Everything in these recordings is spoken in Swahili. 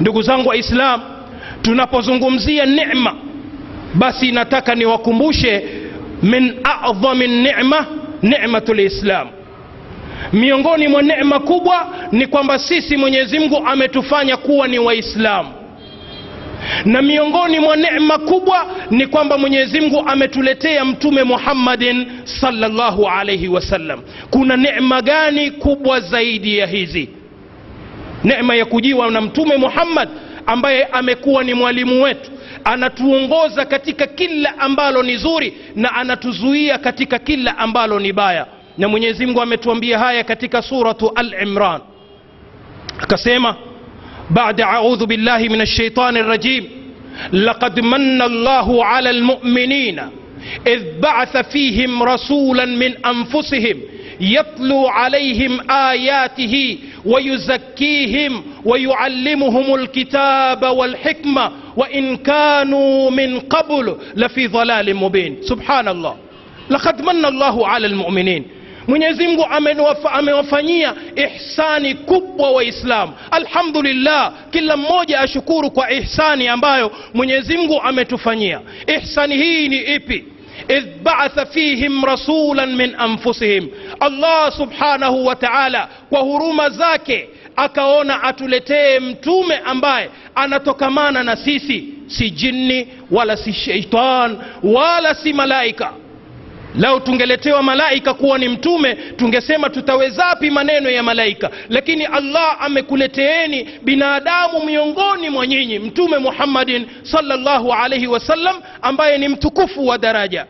ndugu zangu waislam tunapozungumzia nema basi nataka niwakumbushe min adhami nema nematu lislam miongoni mwa necma kubwa ni kwamba sisi mwenyezi mungu ametufanya kuwa ni waislamu. Na miongoni mwa necma kubwa ni kwamba mwenyezi mungu ametuletea mtume muhammadin salllahu alaihi wasallam kuna necma gani kubwa zaidi ya hizi neema ya kujiwa na mtume muhammad ambaye amekuwa ni mwalimu wetu anatuongoza katika kila ambalo ni zuri na anatuzuia katika kila ambalo ni baya na mwenyezi mungu ametuambia haya katika suratu al-imran akasema بعد أعوذ بالله من الشيطان الرجيم لقد من الله على المؤمنين إذ بعث فيهم رسولا من أنفسهم يتلو عليهم آياته ويزكيهم ويعلمهم الكتاب والحكمة وإن كانوا من قبل لفي ضلال مبين سبحان الله لقد من الله على المؤمنين mwenyezi mungu amewafanyia ihsani kubwa waislamu alhamdulillah kila mmoja ashukuru kwa ihsani ambayo mwenyezi mungu ametufanyia ihsani hii ni ipi idh baatha fihim rasulan min anfusihim allah subhanahu wa taala kwa huruma zake akaona atuletee mtume ambaye anatokamana na sisi si jini wala si sheitan wala si malaika lau tungeletewa malaika kuwa ni mtume tungesema tutawezapi maneno ya malaika? Lakini allah amekuleteeni binadamu miongoni mwa nyinyi mtume muhammadin salllahu alaihi wasallam ambaye ni mtukufu wa daraja.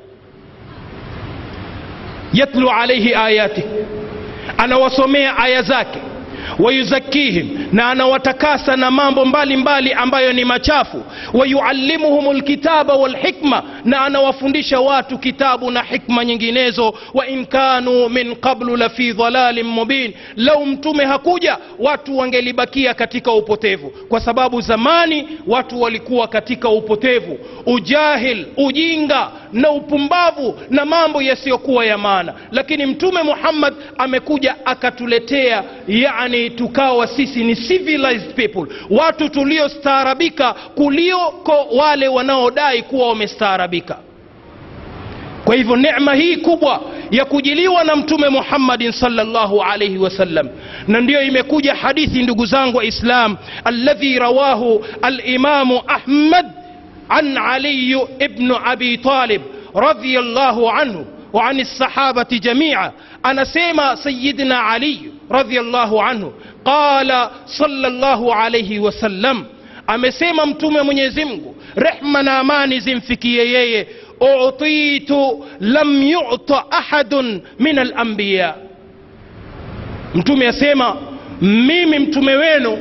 Yatlu alaihi ayatih anawasomea aya zake wayuzakihim na anawatakasa na mambo mbalimbali mbali ambayo ni machafu. Wayuallimuhum lkitaba walhikma na anawafundisha watu kitabu na hikma nyinginezo. Wa in kanu min qablu lafi dhalalin mubin lau mtume hakuja watu wangelibakia katika upotevu. Kwa sababu zamani watu walikuwa katika upotevu. Ujahil ujinga na upumbavu na mambo yasiyokuwa ya maana. Lakini mtume muhammad amekuja akatuletea yani yani tukawa sisi ni civilized people, watu tuliostaarabika kulioko wale wanaodai kuwa wamestaarabika. Kwa hivyo necma hii kubwa ya kujiliwa na Mtume Muhammadin sallallahu alayhi wasallam, na ndiyo imekuja hadithi, ndugu zangu wa islam alladhi rawahu alimamu Ahmad an Ali ibnu Abi Talib radhiyallahu anhu. وعن الصحابة جميعا. أنا سيما سيدنا علي رضي الله عنه قال صلى الله عليه وسلم أما سيما متوم من يزمه رحمة نامان زنفكي أعطيت لم يعط أحد من الأنبياء. متوم يسيما ميم متوم وينو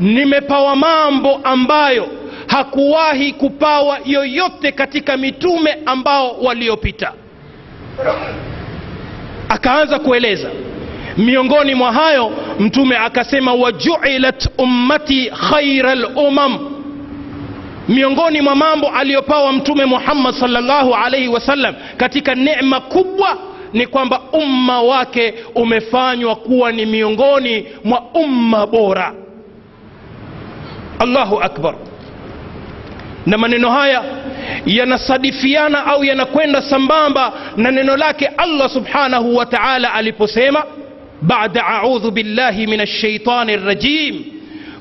نمepawa mambo ambayo hakuwahi kupawa yoyote كاتيكا mitume ambao waliopita akaanza kueleza. Miongoni mwa hayo mtume akasema wajuilat ummati khaira lumam miongoni mwa mambo aliyopawa mtume muhammad salllahu alaihi wasallam katika nema kubwa ni kwamba umma wake umefanywa kuwa ni miongoni mwa umma bora. Allahu akbar na maneno haya yanasadifiana au yanakwenda sambamba na neno lake allah subhanahu wa taala aliposema bada audhu billahi min alshaitani rajim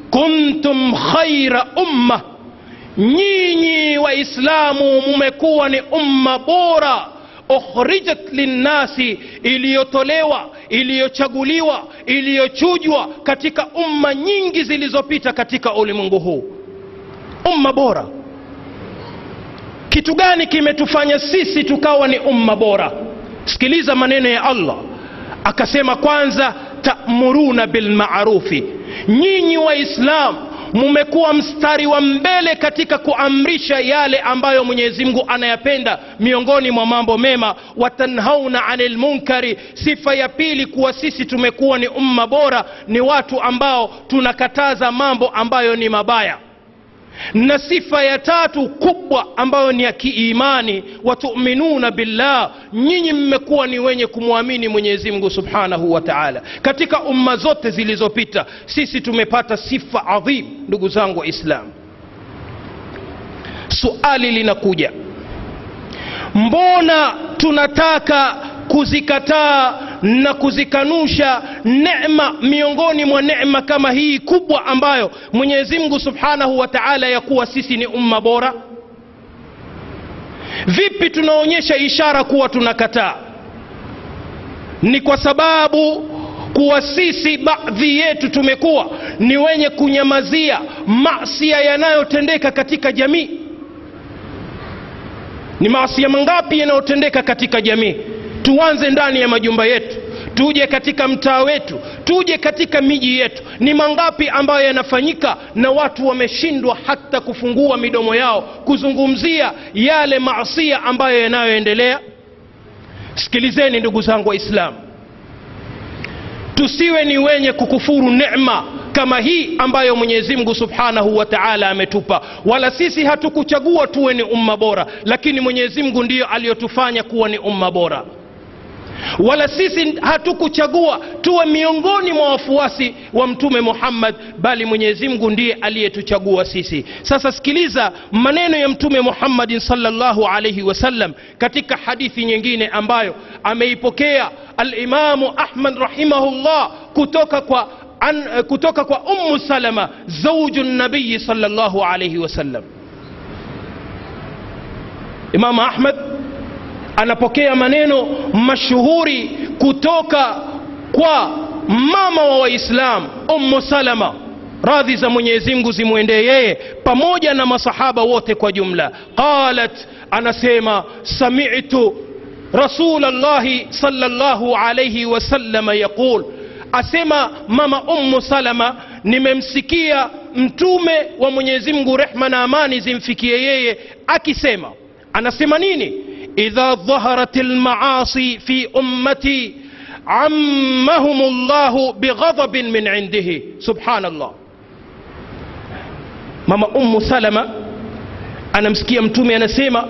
kuntum khaira umma nyinyi waislamu mumekuwa ni umma bora ukhrijat linnasi iliyotolewa iliyochaguliwa iliyochujwa katika umma nyingi zilizopita katika ulimwengu huu. Umma bora kitu gani kimetufanya sisi tukawa ni umma bora? Sikiliza maneno ya allah. Akasema kwanza tamuruna bilmarufi nyinyi waislamu mumekuwa mstari wa mbele katika kuamrisha yale ambayo mwenyezi mungu anayapenda miongoni mwa mambo mema. Watanhauna ani lmunkari sifa ya pili kuwa sisi tumekuwa ni umma bora ni watu ambao tunakataza mambo ambayo ni mabaya na sifa ya tatu kubwa ambayo ni ya kiimani watuminuna billah nyinyi mmekuwa ni wenye kumwamini mwenyezi mungu subhanahu wa taala. Katika umma zote zilizopita sisi tumepata sifa adhim ndugu zangu waislamu suali linakuja. Mbona tunataka kuzikataa na kuzikanusha neema miongoni mwa neema kama hii kubwa ambayo mwenyezi mungu subhanahu wa taala ya kuwa sisi ni umma bora? Vipi tunaonyesha ishara kuwa tunakataa? Ni kwa sababu kuwa sisi baadhi yetu tumekuwa ni wenye kunyamazia masia yanayotendeka katika jamii. Ni maasia mangapi yanayotendeka katika jamii tuanze ndani ya majumba yetu. Tuje katika mtaa wetu. Tuje katika miji yetu. Ni mangapi ambayo yanafanyika na watu wameshindwa hata kufungua midomo yao kuzungumzia yale maasia ambayo yanayoendelea? Sikilizeni ndugu zangu waislamu. Tusiwe ni wenye kukufuru necma kama hii ambayo mwenyezi mungu subhanahu wa taala ametupa. Wala sisi hatukuchagua tuwe ni umma bora lakini mwenyezi mungu ndiyo aliyotufanya kuwa ni umma bora wala sisi hatukuchagua tuwe miongoni mwa wafuasi wa mtume muhammad bali mwenyezi mungu ndiye aliyetuchagua sisi. Sasa sikiliza maneno ya mtume muhammadin salllahu alaihi wasallam katika hadithi nyingine ambayo ameipokea alimamu ahmad rahimahullah kutoka kwa an, kutoka kwa ummu salama zauju nabiyi salllahu alaihi wasallam imamu ahmad anapokea maneno mashuhuri kutoka kwa mama wa waislam ummu salama. Radhi za mwenyezi mungu zimwendee yeye pamoja na masahaba wote kwa jumla. Qalat anasema samitu rasul llahi salllahu alaihi wasalama yaqul. Asema mama ummu salama nimemsikia mtume wa mwenyezi mungu rehma na amani zimfikie yeye akisema. Anasema nini إذا ظهرت المعاصي في أمتي عمهم الله بغضب من عنده سبحان الله mama ummu salama anamsikia mtume anasema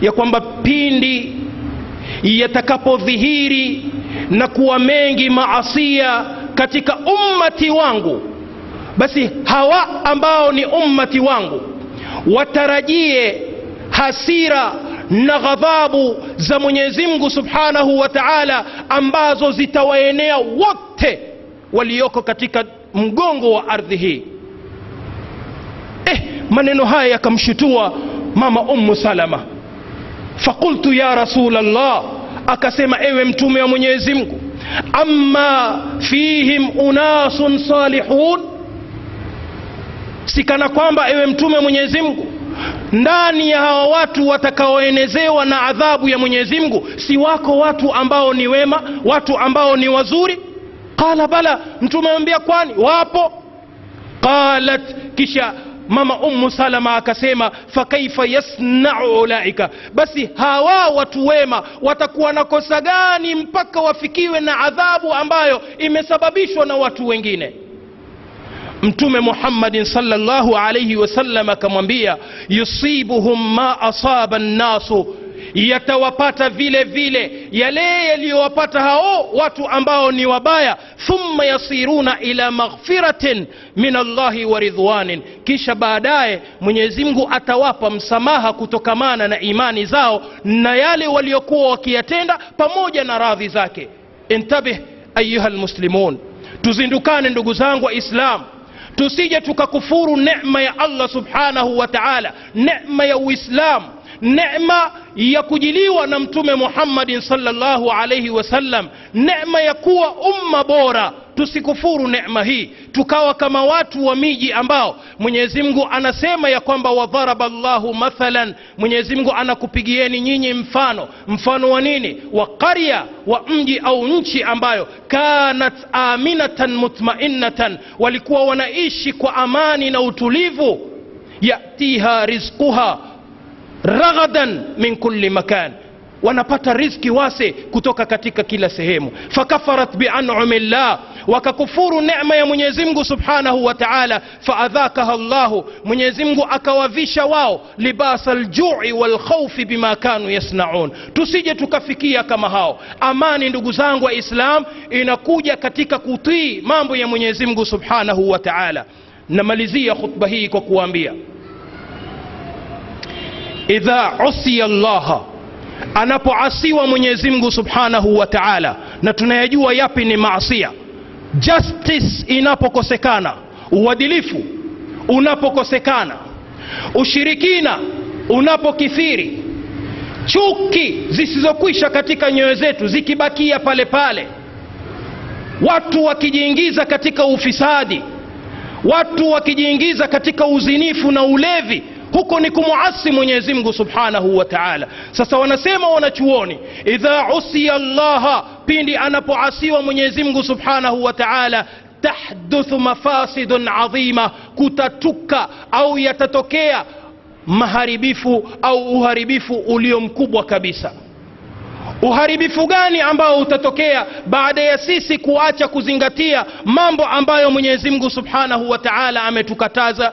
ya kwamba pindi yatakapodhihiri na kuwa mengi maasia katika ummati wangu basi hawa ambao ni ummati wangu watarajie hasira na ghadhabu za mwenyezi mungu subhanahu wa taala ambazo zitawaenea wote walioko katika mgongo wa ardhi hii. Eh, maneno haya yakamshutua mama ummu salama. Fakultu ya rasul llah akasema ewe mtume wa mwenyezi mungu ama fihim unasun salihun. Sikana kwamba ewe mtume wa mwenyezi mungu ndani ya hawa watu watakaoenezewa na adhabu ya mwenyezi mungu si wako watu ambao ni wema watu ambao ni wazuri? Qala bala mtume amwambia kwani? Wapo. Qalat kisha mama ummu salama akasema fakaifa yasnau ulaika? Basi hawa watu wema watakuwa na kosa gani mpaka wafikiwe na adhabu ambayo imesababishwa na watu wengine mtume muhammadin salllahu alaihi wasallam akamwambia yusibuhum ma asaba nnasu yatawapata vile vile yale yaliyowapata hao watu ambao ni wabaya thumma yasiruna ila maghfiratin min allahi wa ridwanin kisha baadaye mwenyezimngu atawapa msamaha kutokamana na imani zao na yale waliokuwa wakiyatenda pamoja na radhi zake intabih ayuha lmuslimun tuzindukane ndugu zangu waislamu tusije tukakufuru nema ya allah subhanahu wa taala nema ya uislamu nema ya kujiliwa na mtume muhammadin salllahu alaihi wasallam necma ya kuwa umma bora. Tusikufuru necma hii. Tukawa kama watu wa miji ambao mwenyezi mungu anasema ya kwamba wadharaba llahu mathalan. Mwenyezi mungu anakupigieni nyinyi mfano. Mfano wa nini? Wa qarya wa mji au nchi ambayo kanat aminatan mutmainnatan. Walikuwa wanaishi kwa amani na utulivu. Yatiha rizquha raghadan min kulli makan. Wanapata rizki wase kutoka katika kila sehemu. Fakafarat bianumi llah wakakufuru nema ya mwenyezi mungu subhanahu wa taala. Faadhakaha llahu mwenyezi mungu akawavisha wao. Libasa ljui walkhaufi bima kanu yasnaun. Tusije tukafikia kama hao. Amani ndugu zangu wa islam inakuja katika kutii mambo ya mwenyezi mungu subhanahu wa taala. Namalizia khutba hii kwa kuambia idha usiya llaha anapoasiwa mwenyezi mungu subhanahu wa taala na tunayajua yapi ni maasia justice inapokosekana uadilifu unapokosekana ushirikina unapokithiri chuki zisizokwisha katika nyoyo zetu zikibakia pale pale watu wakijiingiza katika ufisadi watu wakijiingiza katika uzinifu na ulevi huko ni kumuasi mwenyezi mungu subhanahu wa taala. Sasa wanasema wanachuoni idha usiya llaha pindi anapoasiwa mwenyezi mungu subhanahu wa taala tahduthu mafasidun adhima kutatuka au yatatokea maharibifu au uharibifu ulio mkubwa kabisa. Uharibifu gani ambao utatokea baada ya sisi kuacha kuzingatia mambo ambayo mwenyezi mungu subhanahu wa taala ametukataza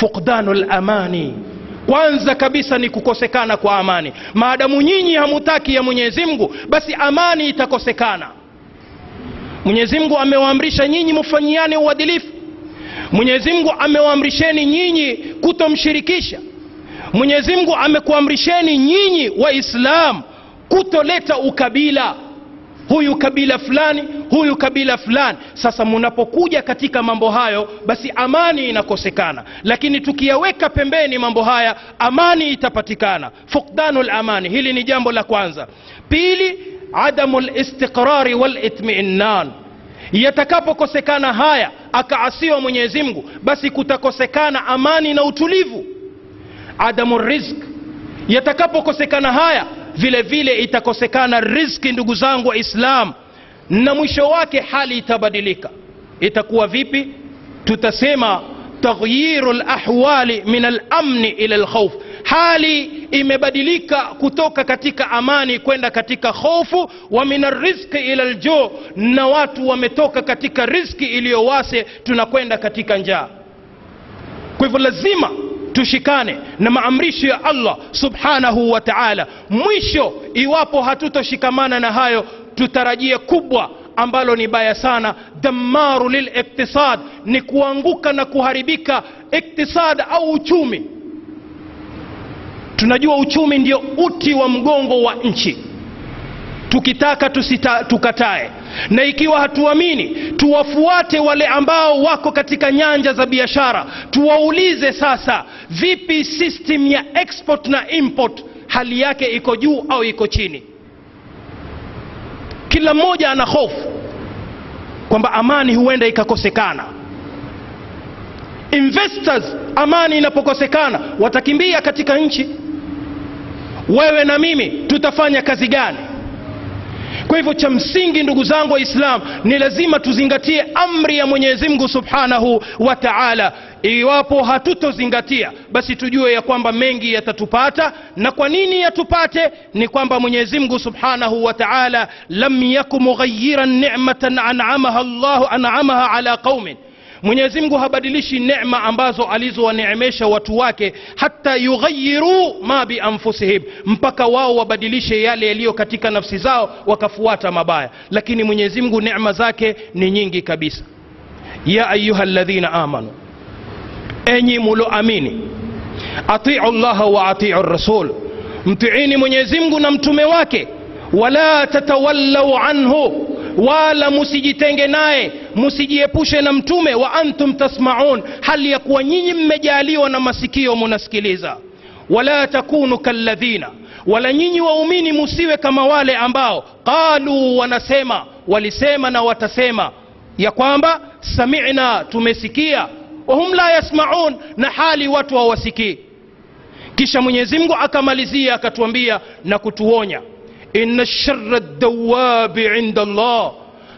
fuqdanu lamani kwanza kabisa ni kukosekana kwa amani. Maadamu nyinyi hamutaki ya mwenyezi mungu basi amani itakosekana. Mwenyezi mungu amewaamrisha nyinyi mufanyiane uadilifu. Mwenyezi mungu amewaamrisheni nyinyi kutomshirikisha. Mwenyezi mungu amekuamrisheni nyinyi waislamu kutoleta ukabila. Huyu kabila fulani huyu kabila fulani. Sasa munapokuja katika mambo hayo basi amani inakosekana. Lakini tukiyaweka pembeni mambo haya amani itapatikana. Fukdanu lamani hili ni jambo la kwanza. Pili adamu listiqrari walitminan yatakapokosekana haya akaasiwa mwenyezi mungu basi kutakosekana amani na utulivu. Adamu rizq yatakapokosekana haya vile vile itakosekana rizki ndugu zangu wa islam na mwisho wake hali itabadilika. Itakuwa vipi? Tutasema taghyiru lahwali min alamni ila lkhauf hali imebadilika kutoka katika amani kwenda katika hofu wa min arrizqi ila ljuu na watu wametoka katika rizki iliyowase tunakwenda katika njaa. Kwa hivyo lazima tushikane na maamrisho ya allah subhanahu wa taala. Mwisho iwapo hatutoshikamana na hayo tutarajie kubwa ambalo ni baya sana. Damaru liliktisad ni kuanguka na kuharibika iktisad au uchumi. Tunajua uchumi ndio uti wa mgongo wa nchi. Tukitaka tusita, tukatae. Na ikiwa hatuamini tuwafuate wale ambao wako katika nyanja za biashara. Tuwaulize sasa vipi system ya export na import hali yake iko juu au iko chini kila mmoja ana hofu kwamba amani huenda ikakosekana. Investors amani inapokosekana watakimbia katika nchi. Wewe na mimi tutafanya kazi gani kwa hivyo cha msingi ndugu zangu waislam ni lazima tuzingatie amri ya mwenyezi mungu subhanahu wa taala. Iwapo hatutozingatia basi tujue ya kwamba mengi yatatupata na kwa nini yatupate? Ni kwamba mwenyezi mungu subhanahu wa taala lam yaku mughayiran nicmatan anamaha llahu anamaha ala qaumin mwenyezi mungu habadilishi nema ambazo alizowaneemesha watu wake hata yughayiruu ma bianfusihim mpaka wao wabadilishe yale yaliyo katika nafsi zao wakafuata mabaya. Lakini mwenyezi mungu nema zake ni nyingi kabisa. Ya ayuha ladhina amanu enyi muloamini atiu llaha wa atiu rasul mtiini mwenyezi mungu na mtume wake wala tatawallau anhu wala musijitenge naye musijiepushe na mtume wa antum tasmaun hali ya kuwa nyinyi mmejaliwa na masikio munasikiliza. Wala takunu kalladhina wala nyinyi waumini musiwe kama wale ambao qalu wanasema walisema na watasema ya kwamba samina tumesikia wahum la yasmaun na hali watu hawasikii. Kisha mwenyezi mungu akamalizia akatuambia na kutuonya inna shara dawabi inda allah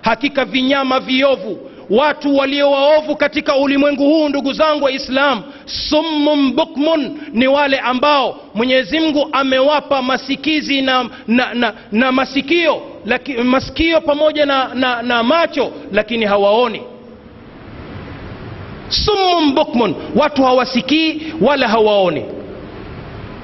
hakika vinyama viovu watu walio waovu katika ulimwengu huu ndugu zangu waislamu summun bukmun ni wale ambao mwenyezi mungu amewapa masikizi na, na, na, na masikio laki, masikio pamoja na, na, na macho lakini hawaoni. Summun bukmun watu hawasikii wala hawaoni.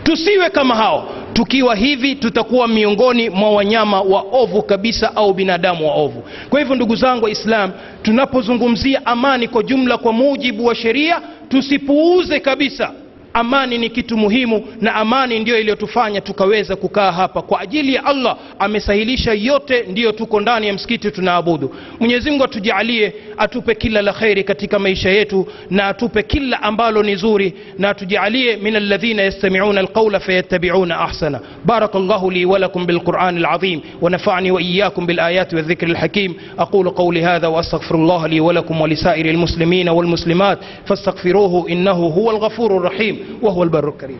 Tusiwe kama hao tukiwa hivi tutakuwa miongoni mwa wanyama wa ovu kabisa au binadamu wa ovu. Kwa hivyo ndugu zangu waislam tunapozungumzia amani kwa jumla kwa mujibu wa sheria tusipuuze kabisa amani ni kitu muhimu na amani ndiyo iliyotufanya tukaweza kukaa hapa kwa ajili ya allah amesahilisha yote ndiyo tuko ndani ya msikiti tunaabudu mwenyezi mungu atujaalie atupe kila la kheri katika maisha yetu na atupe kila ambalo ni zuri na atujaalie min alladhina yastamiuna alqaula fayattabiuna ahsana بارك الله لي ولكم بالقرآن العظيم ونفعني وإياكم بالآيات والذكر الحكيم أقول قولي هذا وأستغفر الله لي ولكم ولسائر المسلمين والمسلمات فاستغفروه إنه هو الغفور الرحيم وهو البر الكريم.